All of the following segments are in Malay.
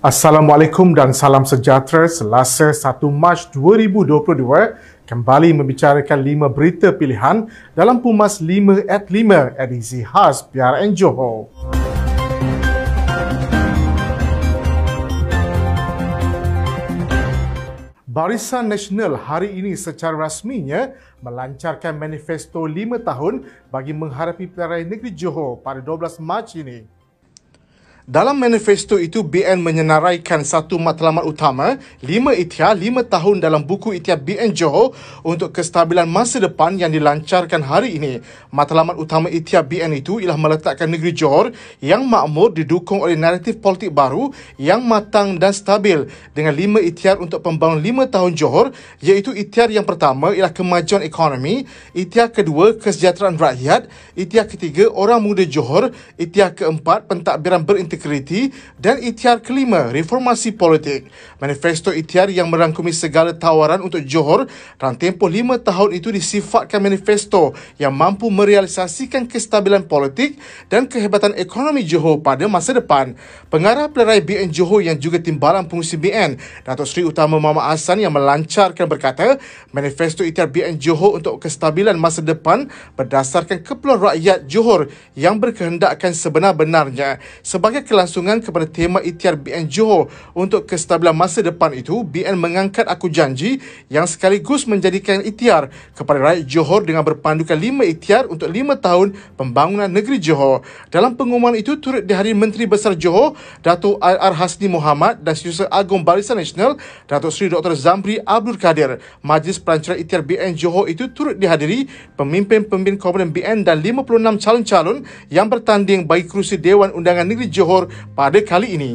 Assalamualaikum dan salam sejahtera Selasa 1 Mac 2022 kembali membicarakan lima berita pilihan dalam Pumas 5 at 5 edisi khas PRN Johor. Barisan Nasional hari ini secara rasminya melancarkan manifesto 5 tahun bagi menghadapi pilihan negeri Johor pada 12 Mac ini. Dalam manifesto itu, BN menyenaraikan satu matlamat utama, lima ikhtiar lima tahun dalam buku ikhtiar BN Johor untuk kestabilan masa depan yang dilancarkan hari ini. Matlamat utama ikhtiar BN itu ialah meletakkan negeri Johor yang makmur didukung oleh naratif politik baru yang matang dan stabil dengan lima ikhtiar untuk pembangunan lima tahun Johor iaitu ikhtiar yang pertama ialah kemajuan ekonomi, ikhtiar kedua kesejahteraan rakyat, ikhtiar ketiga orang muda Johor, ikhtiar keempat pentadbiran berintegrasi Security dan ikhtiar kelima reformasi politik. Manifesto ikhtiar yang merangkumi segala tawaran untuk Johor dalam tempoh lima tahun itu disifatkan manifesto yang mampu merealisasikan kestabilan politik dan kehebatan ekonomi Johor pada masa depan. Pengarah pelerai BN Johor yang juga timbalan pengurusi BN, Datuk Seri Utama Muhammad Hassan yang melancarkan berkata, manifesto ikhtiar BN Johor untuk kestabilan masa depan berdasarkan keperluan rakyat Johor yang berkehendakkan sebenar-benarnya. Sebagai kelangsungan kepada tema ikhtiar BN Johor untuk kestabilan masa depan itu, BN mengangkat aku janji yang sekaligus menjadikan ikhtiar kepada rakyat Johor dengan berpandukan lima ikhtiar untuk lima tahun pembangunan negeri Johor. Dalam pengumuman itu turut dihadiri Menteri Besar Johor, Datuk R. Hasni Muhammad dan Setiausaha Agung Barisan Nasional, Datuk Seri Dr. Zamri Abdul Kadir. Majlis Pelancaran Ikhtiar BN Johor itu turut dihadiri pemimpin-pemimpin Komponen BN dan 56 calon-calon yang bertanding bagi kerusi Dewan Undangan Negeri Johor Johor pada kali ini.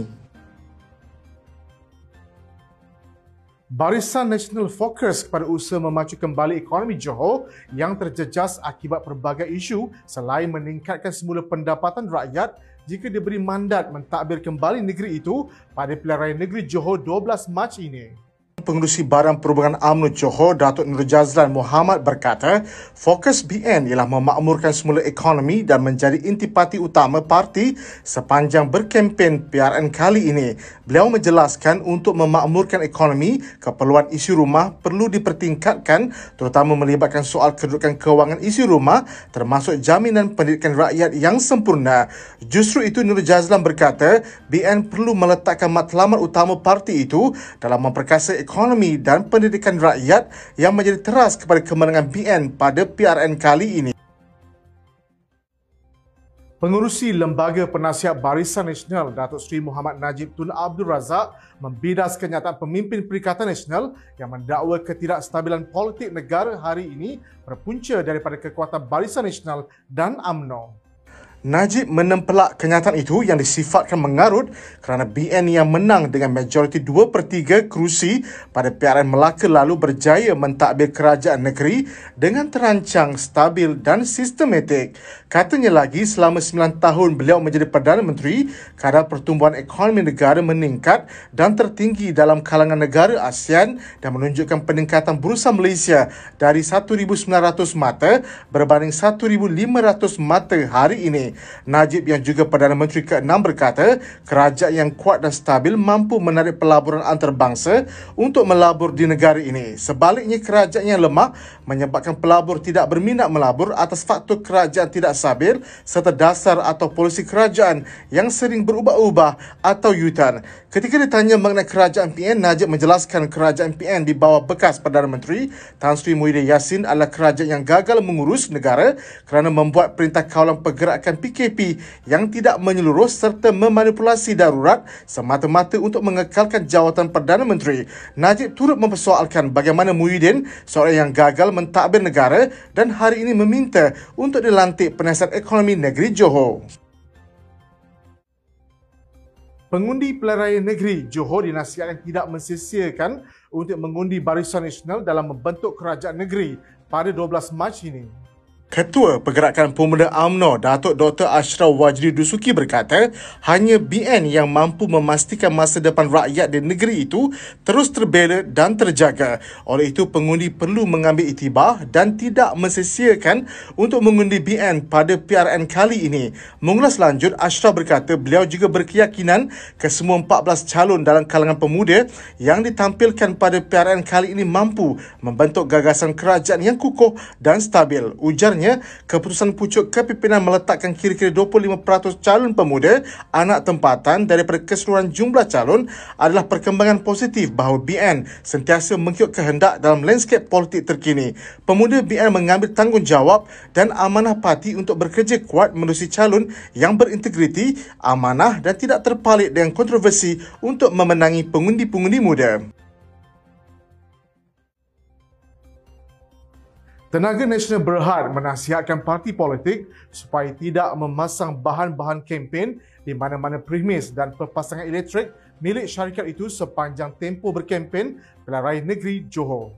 Barisan Nasional fokus kepada usaha memacu kembali ekonomi Johor yang terjejas akibat pelbagai isu selain meningkatkan semula pendapatan rakyat jika diberi mandat mentadbir kembali negeri itu pada pilihan raya negeri Johor 12 Mac ini. Pengurusi Badan Perhubungan UMNO Johor, Datuk Nur Jazlan Muhammad berkata, fokus BN ialah memakmurkan semula ekonomi dan menjadi intipati utama parti sepanjang berkempen PRN kali ini. Beliau menjelaskan untuk memakmurkan ekonomi, keperluan isi rumah perlu dipertingkatkan terutama melibatkan soal kedudukan kewangan isi rumah termasuk jaminan pendidikan rakyat yang sempurna. Justru itu Nur Jazlan berkata, BN perlu meletakkan matlamat utama parti itu dalam memperkasa ekonomi ekonomi dan pendidikan rakyat yang menjadi teras kepada kemenangan BN pada PRN kali ini. Pengurusi Lembaga Penasihat Barisan Nasional Datuk Seri Muhammad Najib Tun Abdul Razak membidas kenyataan pemimpin Perikatan Nasional yang mendakwa ketidakstabilan politik negara hari ini berpunca daripada kekuatan Barisan Nasional dan AMNO. Najib menempelak kenyataan itu yang disifatkan mengarut kerana BN yang menang dengan majoriti 2 per 3 kerusi pada PRN Melaka lalu berjaya mentadbir kerajaan negeri dengan terancang, stabil dan sistematik. Katanya lagi, selama 9 tahun beliau menjadi Perdana Menteri, kadar pertumbuhan ekonomi negara meningkat dan tertinggi dalam kalangan negara ASEAN dan menunjukkan peningkatan berusaha Malaysia dari 1,900 mata berbanding 1,500 mata hari ini. Najib yang juga Perdana Menteri ke-6 berkata, kerajaan yang kuat dan stabil mampu menarik pelaburan antarabangsa untuk melabur di negara ini. Sebaliknya, kerajaan yang lemah menyebabkan pelabur tidak berminat melabur atas faktor kerajaan tidak stabil serta dasar atau polisi kerajaan yang sering berubah-ubah atau yutan. Ketika ditanya mengenai kerajaan PN, Najib menjelaskan kerajaan PN di bawah bekas Perdana Menteri Tan Sri Muhyiddin Yassin adalah kerajaan yang gagal mengurus negara kerana membuat perintah kawalan pergerakan PKP yang tidak menyeluruh serta memanipulasi darurat semata-mata untuk mengekalkan jawatan Perdana Menteri. Najib turut mempersoalkan bagaimana Muhyiddin, seorang yang gagal mentadbir negara dan hari ini meminta untuk dilantik penasihat ekonomi negeri Johor. Pengundi pilihan raya negeri Johor dinasihatkan tidak mensisiakan untuk mengundi Barisan Nasional dalam membentuk kerajaan negeri pada 12 Mac ini. Ketua Pergerakan Pemuda AMNO, Datuk Dr. Ashraf Wajri Dusuki berkata, hanya BN yang mampu memastikan masa depan rakyat di negeri itu terus terbela dan terjaga. Oleh itu, pengundi perlu mengambil itibar dan tidak mesesiakan untuk mengundi BN pada PRN kali ini. Mengulas lanjut, Ashraf berkata beliau juga berkeyakinan kesemua 14 calon dalam kalangan pemuda yang ditampilkan pada PRN kali ini mampu membentuk gagasan kerajaan yang kukuh dan stabil. Ujarnya, Sebenarnya, keputusan pucuk kepimpinan meletakkan kira-kira 25% calon pemuda anak tempatan daripada keseluruhan jumlah calon adalah perkembangan positif bahawa BN sentiasa mengikut kehendak dalam landscape politik terkini. Pemuda BN mengambil tanggungjawab dan amanah parti untuk bekerja kuat menerusi calon yang berintegriti, amanah dan tidak terpalit dengan kontroversi untuk memenangi pengundi-pengundi muda. Tenaga Nasional berhad menasihatkan parti politik supaya tidak memasang bahan-bahan kempen di mana-mana premis dan perpasangan elektrik milik syarikat itu sepanjang tempoh berkempen pilihan raya negeri Johor.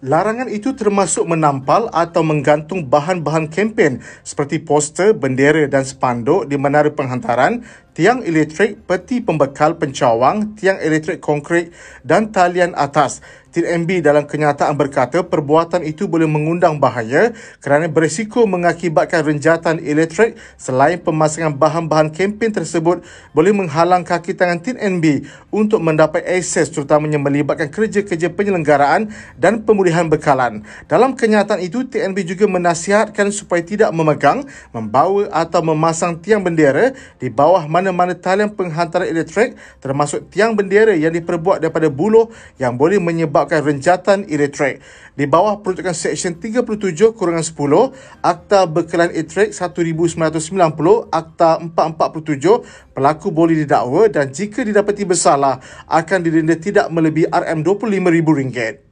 Larangan itu termasuk menampal atau menggantung bahan-bahan kempen seperti poster, bendera dan spanduk di menara penghantaran, tiang elektrik, peti pembekal pencawang, tiang elektrik konkret dan talian atas TNB dalam kenyataan berkata perbuatan itu boleh mengundang bahaya kerana berisiko mengakibatkan renjatan elektrik selain pemasangan bahan-bahan kempen tersebut boleh menghalang kaki tangan TNB untuk mendapat akses terutamanya melibatkan kerja-kerja penyelenggaraan dan pemulihan bekalan. Dalam kenyataan itu, TNB juga menasihatkan supaya tidak memegang, membawa atau memasang tiang bendera di bawah mana-mana talian penghantaran elektrik termasuk tiang bendera yang diperbuat daripada buluh yang boleh menyebabkan menyebabkan renjatan elektrik. Di bawah peruntukan Seksyen 37 kurangan 10 Akta Bekalan Elektrik 1990 Akta 447 pelaku boleh didakwa dan jika didapati bersalah akan didenda tidak melebihi RM25,000.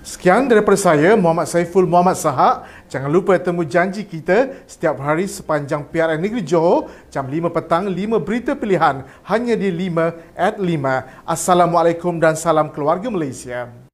Sekian daripada saya, Muhammad Saiful Muhammad Sahak. Jangan lupa temu janji kita setiap hari sepanjang PRN Negeri Johor, jam 5 petang, 5 berita pilihan hanya di 5 at 5. Assalamualaikum dan salam keluarga Malaysia.